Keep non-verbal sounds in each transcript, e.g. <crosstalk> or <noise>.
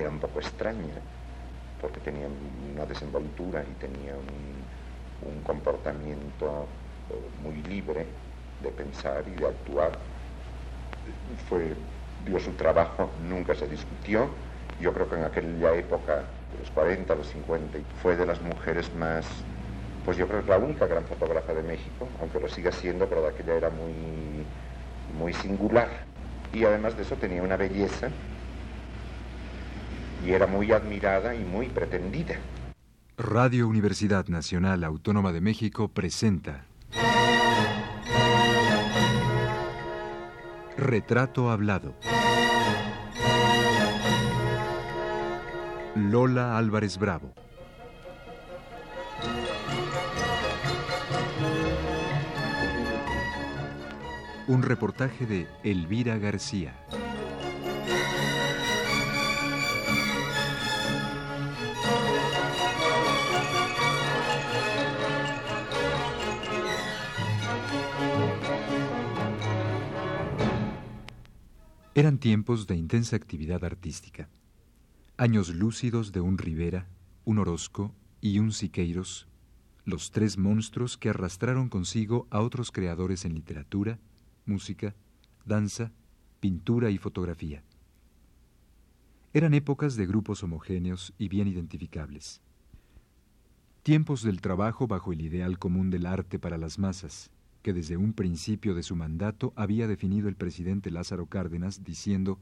era un poco extraña, porque tenía una desenvoltura y tenía un, comportamiento eh, muy libre de pensar y de actuar. Fue, dio su trabajo, <laughs> nunca se discutió. Yo creo que en aquella época, de los 40, los 50, fue de las mujeres más, pues yo creo que la única gran fotógrafa de México, aunque lo siga siendo, pero de aquella era muy, muy singular. Y además de eso tenía una belleza y era muy admirada y muy pretendida. Radio Universidad Nacional Autónoma de México presenta Retrato Hablado. Lola Álvarez Bravo. Un reportaje de Elvira García. Eran tiempos de intensa actividad artística. Años lúcidos de un Rivera, un Orozco y un Siqueiros, los tres monstruos que arrastraron consigo a otros creadores en literatura, música, danza, pintura y fotografía. Eran épocas de grupos homogéneos y bien identificables. Tiempos del trabajo bajo el ideal común del arte para las masas, que desde un principio de su mandato había definido el presidente Lázaro Cárdenas diciendo,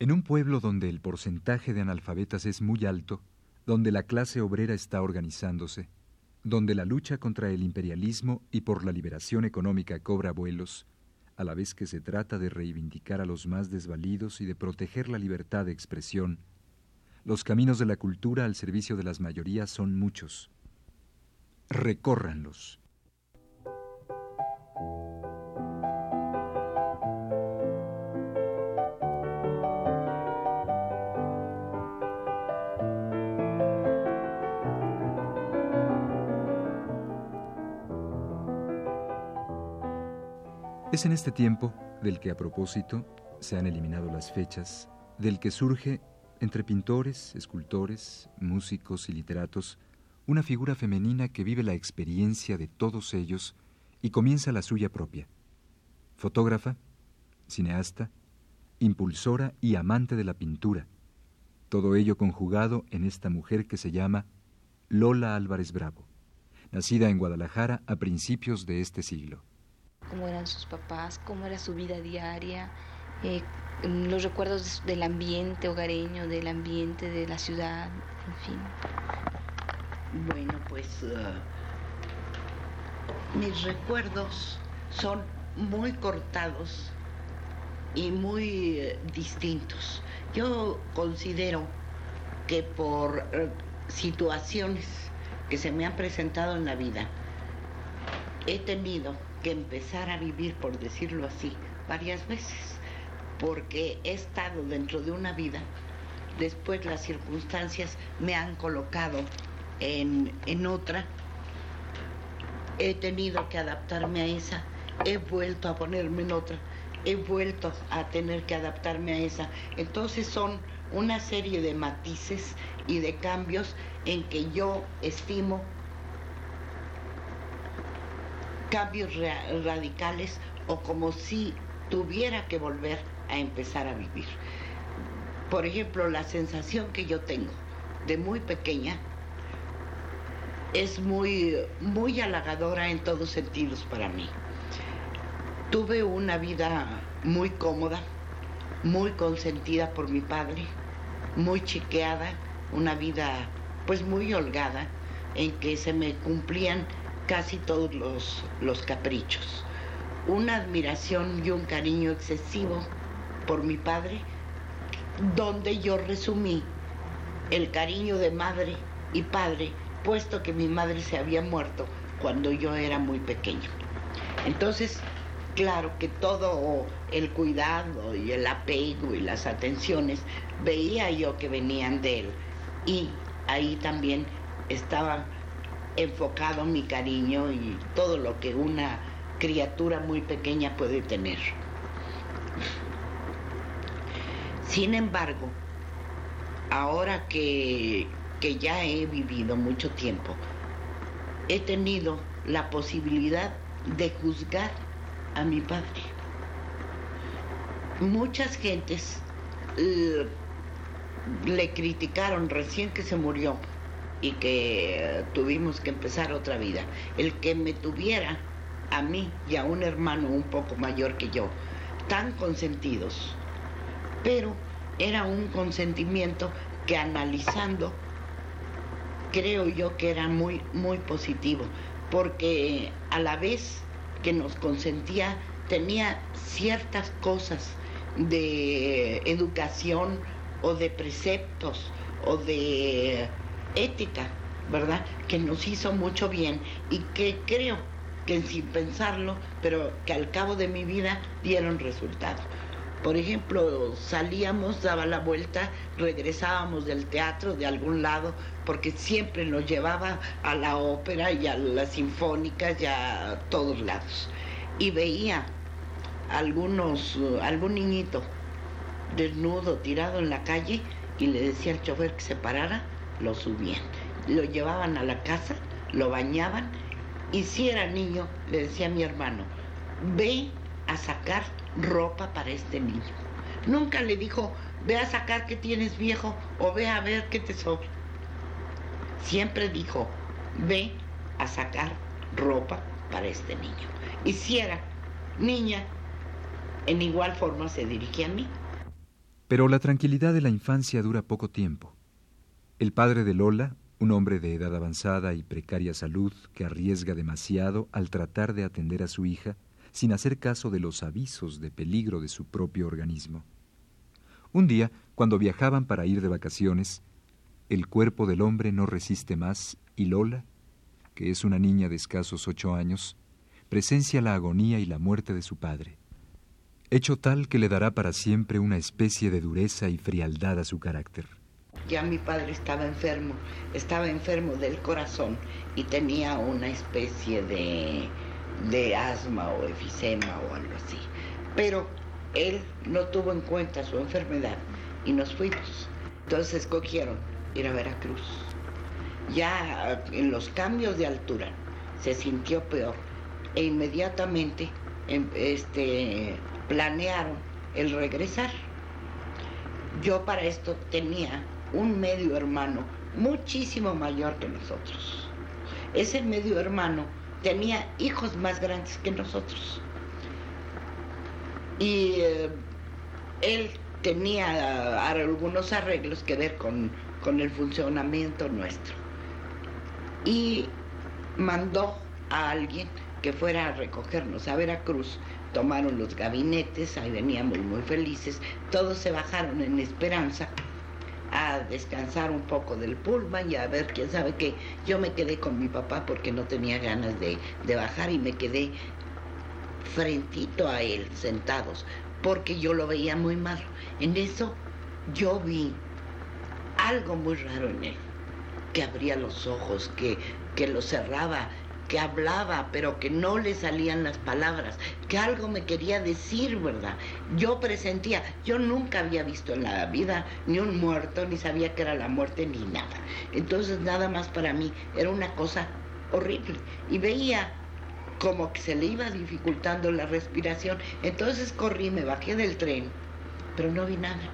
En un pueblo donde el porcentaje de analfabetas es muy alto, donde la clase obrera está organizándose, donde la lucha contra el imperialismo y por la liberación económica cobra vuelos, a la vez que se trata de reivindicar a los más desvalidos y de proteger la libertad de expresión, los caminos de la cultura al servicio de las mayorías son muchos. Recórranlos. Es en este tiempo, del que a propósito se han eliminado las fechas, del que surge, entre pintores, escultores, músicos y literatos, una figura femenina que vive la experiencia de todos ellos y comienza la suya propia. Fotógrafa, cineasta, impulsora y amante de la pintura. Todo ello conjugado en esta mujer que se llama Lola Álvarez Bravo, nacida en Guadalajara a principios de este siglo cómo eran sus papás, cómo era su vida diaria, eh, los recuerdos del ambiente hogareño, del ambiente de la ciudad, en fin. Bueno, pues uh, mis recuerdos son muy cortados y muy eh, distintos. Yo considero que por eh, situaciones que se me han presentado en la vida, he tenido que empezar a vivir, por decirlo así, varias veces, porque he estado dentro de una vida, después las circunstancias me han colocado en, en otra, he tenido que adaptarme a esa, he vuelto a ponerme en otra, he vuelto a tener que adaptarme a esa. Entonces son una serie de matices y de cambios en que yo estimo cambios radicales o como si tuviera que volver a empezar a vivir. Por ejemplo, la sensación que yo tengo de muy pequeña es muy, muy halagadora en todos sentidos para mí. Tuve una vida muy cómoda, muy consentida por mi padre, muy chiqueada, una vida pues muy holgada, en que se me cumplían casi todos los, los caprichos. Una admiración y un cariño excesivo por mi padre, donde yo resumí el cariño de madre y padre, puesto que mi madre se había muerto cuando yo era muy pequeño. Entonces, claro que todo el cuidado y el apego y las atenciones veía yo que venían de él. Y ahí también estaban enfocado mi cariño y todo lo que una criatura muy pequeña puede tener. Sin embargo, ahora que, que ya he vivido mucho tiempo, he tenido la posibilidad de juzgar a mi padre. Muchas gentes eh, le criticaron recién que se murió y que tuvimos que empezar otra vida. El que me tuviera a mí y a un hermano un poco mayor que yo, tan consentidos, pero era un consentimiento que analizando creo yo que era muy muy positivo, porque a la vez que nos consentía tenía ciertas cosas de educación o de preceptos o de ética, ¿verdad? Que nos hizo mucho bien y que creo que sin pensarlo, pero que al cabo de mi vida dieron resultado. Por ejemplo, salíamos, daba la vuelta, regresábamos del teatro de algún lado, porque siempre nos llevaba a la ópera y a las sinfónicas y a todos lados. Y veía algunos, algún niñito desnudo, tirado en la calle, y le decía al chofer que se parara, lo subían. Lo llevaban a la casa, lo bañaban, y si era niño, le decía a mi hermano, ve a sacar ropa para este niño. Nunca le dijo, ve a sacar que tienes viejo o ve a ver qué te sobra. Siempre dijo, ve a sacar ropa para este niño. Y si era niña, en igual forma se dirigía a mí. Pero la tranquilidad de la infancia dura poco tiempo. El padre de Lola, un hombre de edad avanzada y precaria salud que arriesga demasiado al tratar de atender a su hija, sin hacer caso de los avisos de peligro de su propio organismo. Un día, cuando viajaban para ir de vacaciones, el cuerpo del hombre no resiste más y Lola, que es una niña de escasos ocho años, presencia la agonía y la muerte de su padre, hecho tal que le dará para siempre una especie de dureza y frialdad a su carácter. Ya mi padre estaba enfermo, estaba enfermo del corazón y tenía una especie de de asma o efisema o algo así. Pero él no tuvo en cuenta su enfermedad y nos fuimos. Entonces escogieron ir a Veracruz. Ya en los cambios de altura se sintió peor e inmediatamente em, este, planearon el regresar. Yo para esto tenía un medio hermano muchísimo mayor que nosotros. Ese medio hermano tenía hijos más grandes que nosotros. Y eh, él tenía algunos arreglos que ver con, con el funcionamiento nuestro. Y mandó a alguien que fuera a recogernos a Veracruz. Tomaron los gabinetes, ahí veníamos muy felices. Todos se bajaron en esperanza a descansar un poco del pullman y a ver quién sabe qué. Yo me quedé con mi papá porque no tenía ganas de, de bajar y me quedé frentito a él, sentados, porque yo lo veía muy malo. En eso yo vi algo muy raro en él, que abría los ojos, que, que los cerraba que hablaba, pero que no le salían las palabras, que algo me quería decir, ¿verdad? Yo presentía, yo nunca había visto en la vida ni un muerto, ni sabía que era la muerte, ni nada. Entonces nada más para mí era una cosa horrible. Y veía como que se le iba dificultando la respiración. Entonces corrí, me bajé del tren, pero no vi nada.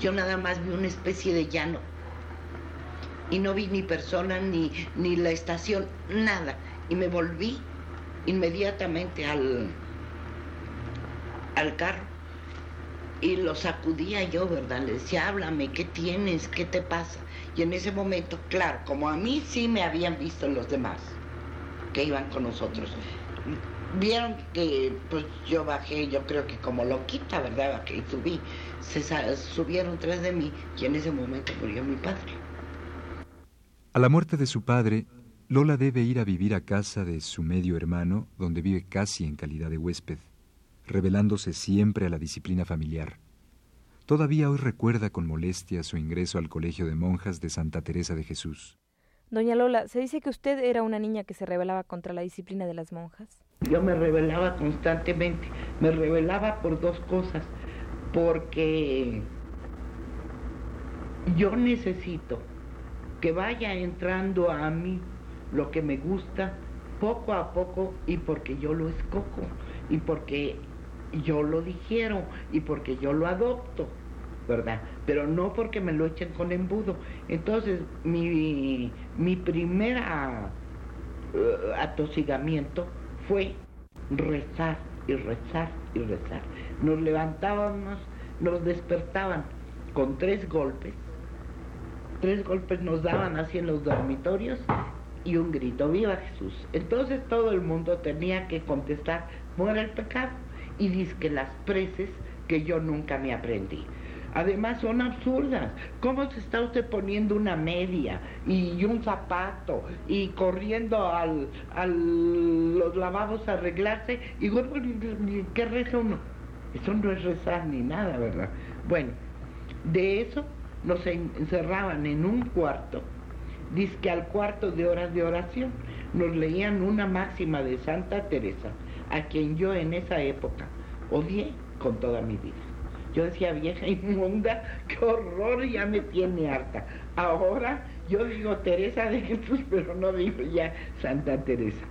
Yo nada más vi una especie de llano. Y no vi ni persona, ni, ni la estación, nada y me volví inmediatamente al, al carro y lo sacudía yo, ¿verdad? Le decía, háblame, ¿qué tienes? ¿Qué te pasa? Y en ese momento, claro, como a mí sí me habían visto los demás que iban con nosotros, vieron que pues yo bajé, yo creo que como loquita, ¿verdad? Que subí, se subieron tres de mí y en ese momento murió mi padre. A la muerte de su padre, Lola debe ir a vivir a casa de su medio hermano, donde vive casi en calidad de huésped, revelándose siempre a la disciplina familiar. Todavía hoy recuerda con molestia su ingreso al Colegio de Monjas de Santa Teresa de Jesús. Doña Lola, se dice que usted era una niña que se rebelaba contra la disciplina de las monjas. Yo me rebelaba constantemente. Me rebelaba por dos cosas. Porque yo necesito que vaya entrando a mí lo que me gusta poco a poco y porque yo lo escojo y porque yo lo digiero y porque yo lo adopto, ¿verdad? Pero no porque me lo echen con embudo. Entonces, mi, mi primer uh, atosigamiento fue rezar y rezar y rezar. Nos levantábamos, nos despertaban con tres golpes. Tres golpes nos daban así en los dormitorios y un grito, viva Jesús. Entonces todo el mundo tenía que contestar, muera el pecado. Y dice que las preces que yo nunca me aprendí. Además son absurdas. ¿Cómo se está usted poniendo una media y un zapato y corriendo al, al los lavabos a arreglarse? Y ¿qué reza uno? Eso no es rezar ni nada, ¿verdad? Bueno, de eso nos encerraban en un cuarto, dice que al cuarto de horas de oración nos leían una máxima de Santa Teresa, a quien yo en esa época odié con toda mi vida. Yo decía, vieja inmunda, qué horror, ya me tiene harta. Ahora yo digo Teresa de Jesús, <laughs> pero no digo ya Santa Teresa.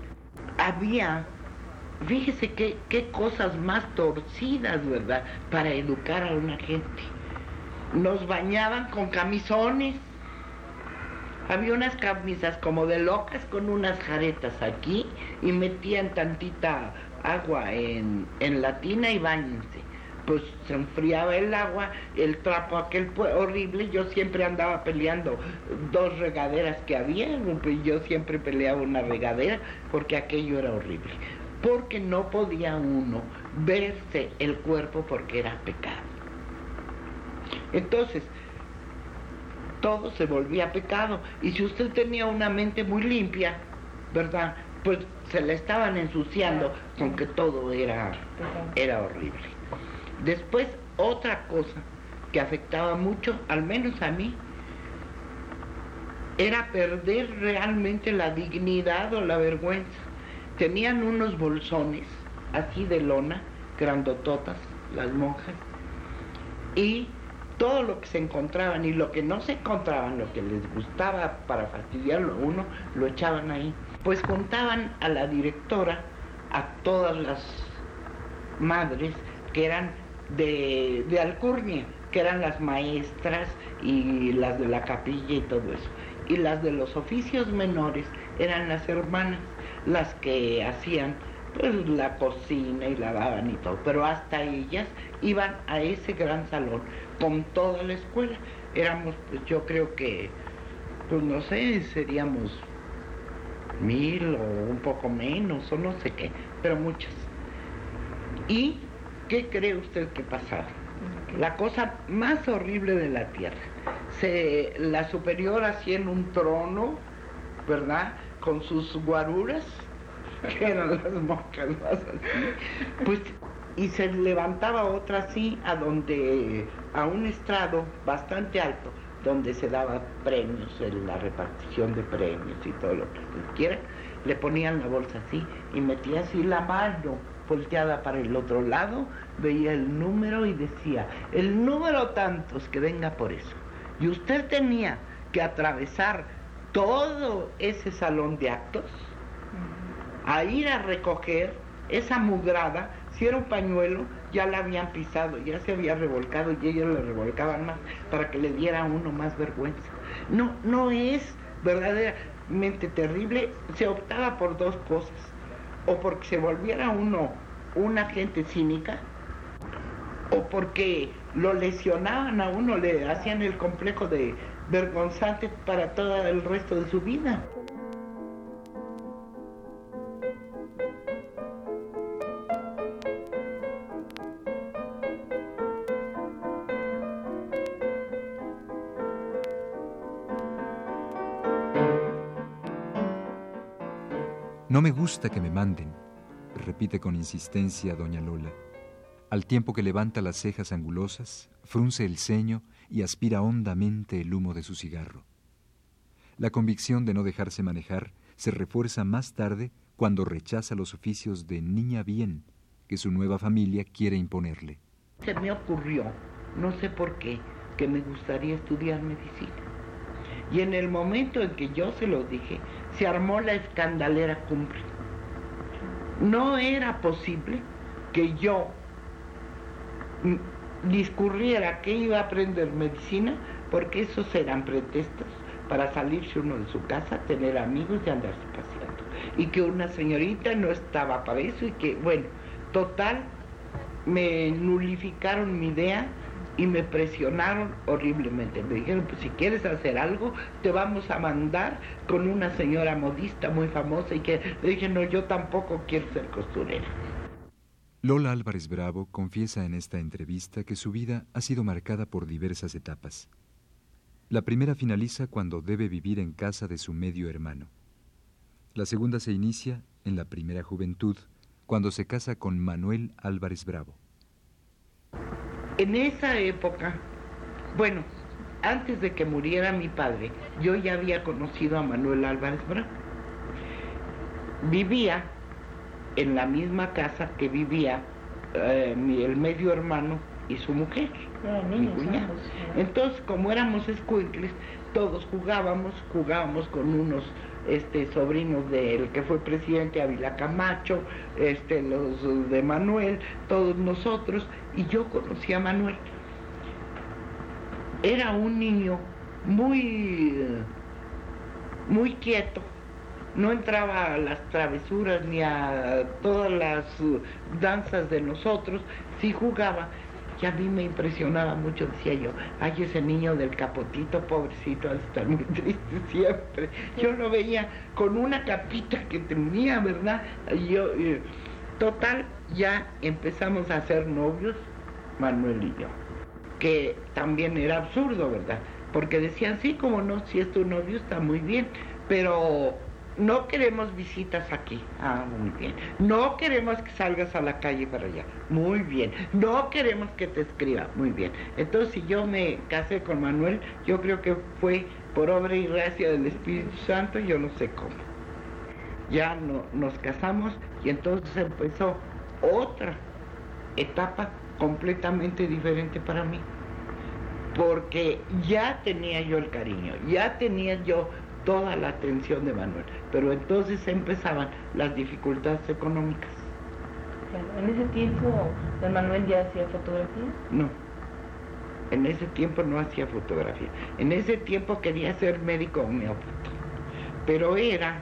Había, fíjese qué, qué cosas más torcidas, ¿verdad? Para educar a una gente. Nos bañaban con camisones. Había unas camisas como de locas con unas jaretas aquí y metían tantita agua en, en la tina y bañense pues se enfriaba el agua, el trapo aquel horrible, yo siempre andaba peleando dos regaderas que había, yo siempre peleaba una regadera porque aquello era horrible, porque no podía uno verse el cuerpo porque era pecado. Entonces, todo se volvía pecado, y si usted tenía una mente muy limpia, ¿verdad? Pues se le estaban ensuciando con que todo era, era horrible. Después, otra cosa que afectaba mucho, al menos a mí, era perder realmente la dignidad o la vergüenza. Tenían unos bolsones así de lona, grandototas, las monjas, y todo lo que se encontraban y lo que no se encontraban, lo que les gustaba para fastidiarlo a uno, lo echaban ahí. Pues contaban a la directora, a todas las madres que eran de, de Alcurnia, que eran las maestras y las de la capilla y todo eso. Y las de los oficios menores eran las hermanas, las que hacían la cocina y lavaban y todo. Pero hasta ellas iban a ese gran salón con toda la escuela. Éramos, pues yo creo que, pues no sé, seríamos mil o un poco menos o no sé qué, pero muchas. Y ¿Qué cree usted que pasaba? La cosa más horrible de la tierra. Se, la superior hacía en un trono, ¿verdad? Con sus guaruras, <laughs> que eran las moscas más. Pues, y se levantaba otra así, a donde, a un estrado bastante alto, donde se daba premios, en la repartición de premios y todo lo que quiera, le ponían la bolsa así y metía así la mano volteada para el otro lado, veía el número y decía, el número tantos que venga por eso. Y usted tenía que atravesar todo ese salón de actos a ir a recoger esa mugrada, si era un pañuelo, ya la habían pisado, ya se había revolcado y ellos le revolcaban más para que le diera a uno más vergüenza. No, no es verdaderamente terrible, se optaba por dos cosas o porque se volviera uno una gente cínica, o porque lo lesionaban a uno, le hacían el complejo de vergonzante para todo el resto de su vida. No me gusta que me manden, repite con insistencia doña Lola, al tiempo que levanta las cejas angulosas, frunce el ceño y aspira hondamente el humo de su cigarro. La convicción de no dejarse manejar se refuerza más tarde cuando rechaza los oficios de niña bien que su nueva familia quiere imponerle. Se me ocurrió, no sé por qué, que me gustaría estudiar medicina. Y en el momento en que yo se lo dije, se armó la escandalera cumbre. No era posible que yo discurriera que iba a aprender medicina, porque esos eran pretextos para salirse uno de su casa, tener amigos y andarse paseando. Y que una señorita no estaba para eso y que, bueno, total, me nulificaron mi idea y me presionaron horriblemente. Me dijeron, pues si quieres hacer algo, te vamos a mandar con una señora modista muy famosa y que le dije, no, yo tampoco quiero ser costurera. Lola Álvarez Bravo confiesa en esta entrevista que su vida ha sido marcada por diversas etapas. La primera finaliza cuando debe vivir en casa de su medio hermano. La segunda se inicia en la primera juventud, cuando se casa con Manuel Álvarez Bravo. En esa época, bueno, antes de que muriera mi padre, yo ya había conocido a Manuel Álvarez Bravo. Vivía en la misma casa que vivía eh, el medio hermano y su mujer, mi cuñado. Entonces, como éramos escuincles, todos jugábamos, jugábamos con unos este, sobrinos del que fue presidente Ávila Camacho, este, los de Manuel, todos nosotros, y yo conocí a Manuel. Era un niño muy, muy quieto, no entraba a las travesuras ni a todas las danzas de nosotros, sí jugaba. Y a mí me impresionaba mucho, decía yo, ay, ese niño del capotito, pobrecito, al estar muy triste siempre. Yo lo veía con una capita que tenía, ¿verdad? Yo, eh, total, ya empezamos a ser novios, Manuel y yo, que también era absurdo, ¿verdad? Porque decían, sí, como no, si es tu novio está muy bien, pero no queremos visitas aquí. Ah, muy bien. No queremos que salgas a la calle para allá. Muy bien. No queremos que te escriba. Muy bien. Entonces, si yo me casé con Manuel, yo creo que fue por obra y gracia del Espíritu Santo, yo no sé cómo. Ya no, nos casamos y entonces empezó otra etapa completamente diferente para mí. Porque ya tenía yo el cariño, ya tenía yo toda la atención de Manuel. Pero entonces empezaban las dificultades económicas. ¿En ese tiempo don Manuel ya hacía fotografía? No, en ese tiempo no hacía fotografía. En ese tiempo quería ser médico homeópata, pero era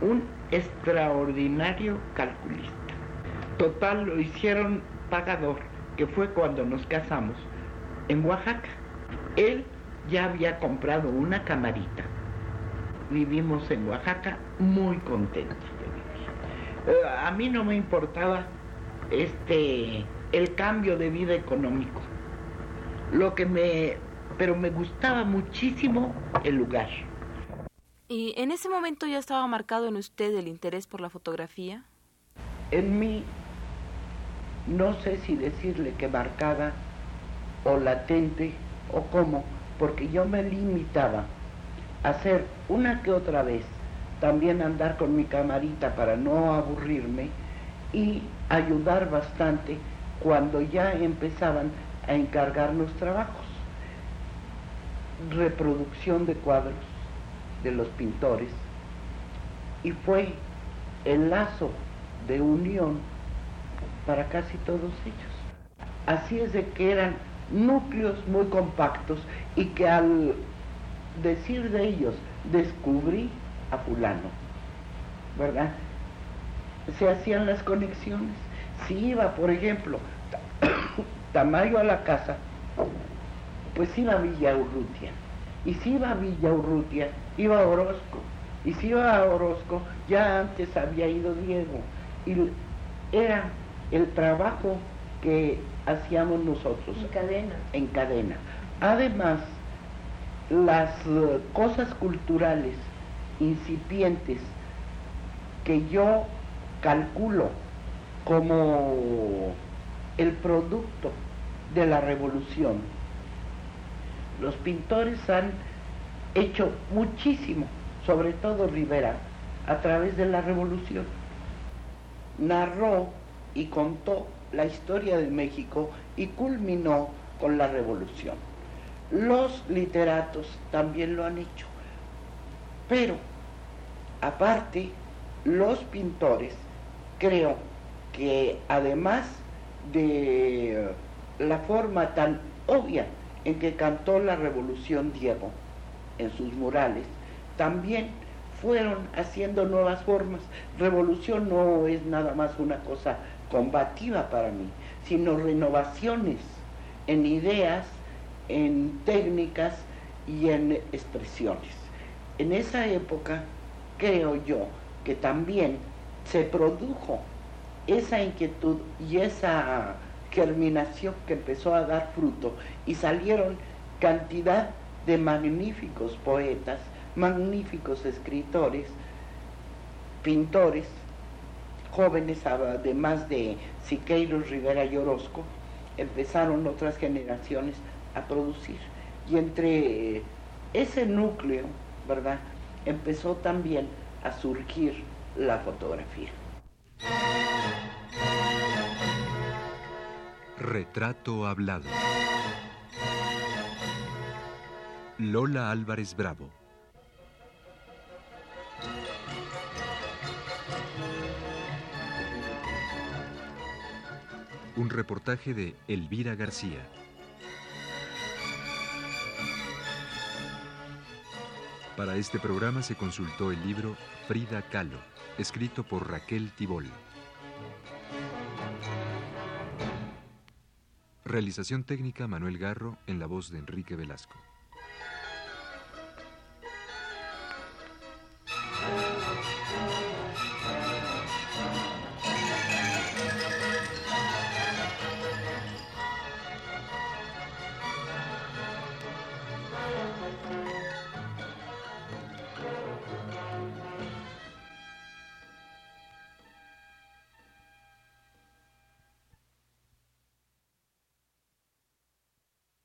un extraordinario calculista. Total, lo hicieron pagador, que fue cuando nos casamos, en Oaxaca. Él ya había comprado una camarita vivimos en Oaxaca muy contentos de vivir. Eh, a mí no me importaba este el cambio de vida económico. Lo que me pero me gustaba muchísimo el lugar. ¿Y en ese momento ya estaba marcado en usted el interés por la fotografía? En mí, no sé si decirle que marcada o latente o cómo, porque yo me limitaba hacer una que otra vez, también andar con mi camarita para no aburrirme y ayudar bastante cuando ya empezaban a encargarnos trabajos. Reproducción de cuadros de los pintores y fue el lazo de unión para casi todos ellos. Así es de que eran núcleos muy compactos y que al decir de ellos, descubrí a fulano, ¿verdad? Se hacían las conexiones. Si iba, por ejemplo, <coughs> Tamayo a la casa, pues iba a Villa Urrutia. Y si iba a Villa Urrutia, iba a Orozco. Y si iba a Orozco, ya antes había ido Diego. Y era el trabajo que hacíamos nosotros. En cadena. En cadena. Además, las eh, cosas culturales incipientes que yo calculo como el producto de la revolución. Los pintores han hecho muchísimo, sobre todo Rivera, a través de la revolución. Narró y contó la historia de México y culminó con la revolución. Los literatos también lo han hecho. Pero, aparte, los pintores, creo que además de la forma tan obvia en que cantó la revolución Diego en sus murales, también fueron haciendo nuevas formas. Revolución no es nada más una cosa combativa para mí, sino renovaciones en ideas, en técnicas y en expresiones. En esa época creo yo que también se produjo esa inquietud y esa germinación que empezó a dar fruto y salieron cantidad de magníficos poetas, magníficos escritores, pintores, jóvenes, además de Siqueiros, Rivera y Orozco, empezaron otras generaciones a producir. Y entre ese núcleo, ¿verdad?, empezó también a surgir la fotografía. Retrato hablado. Lola Álvarez Bravo. Un reportaje de Elvira García. Para este programa se consultó el libro Frida Kahlo, escrito por Raquel Tibol. Realización técnica Manuel Garro en la voz de Enrique Velasco.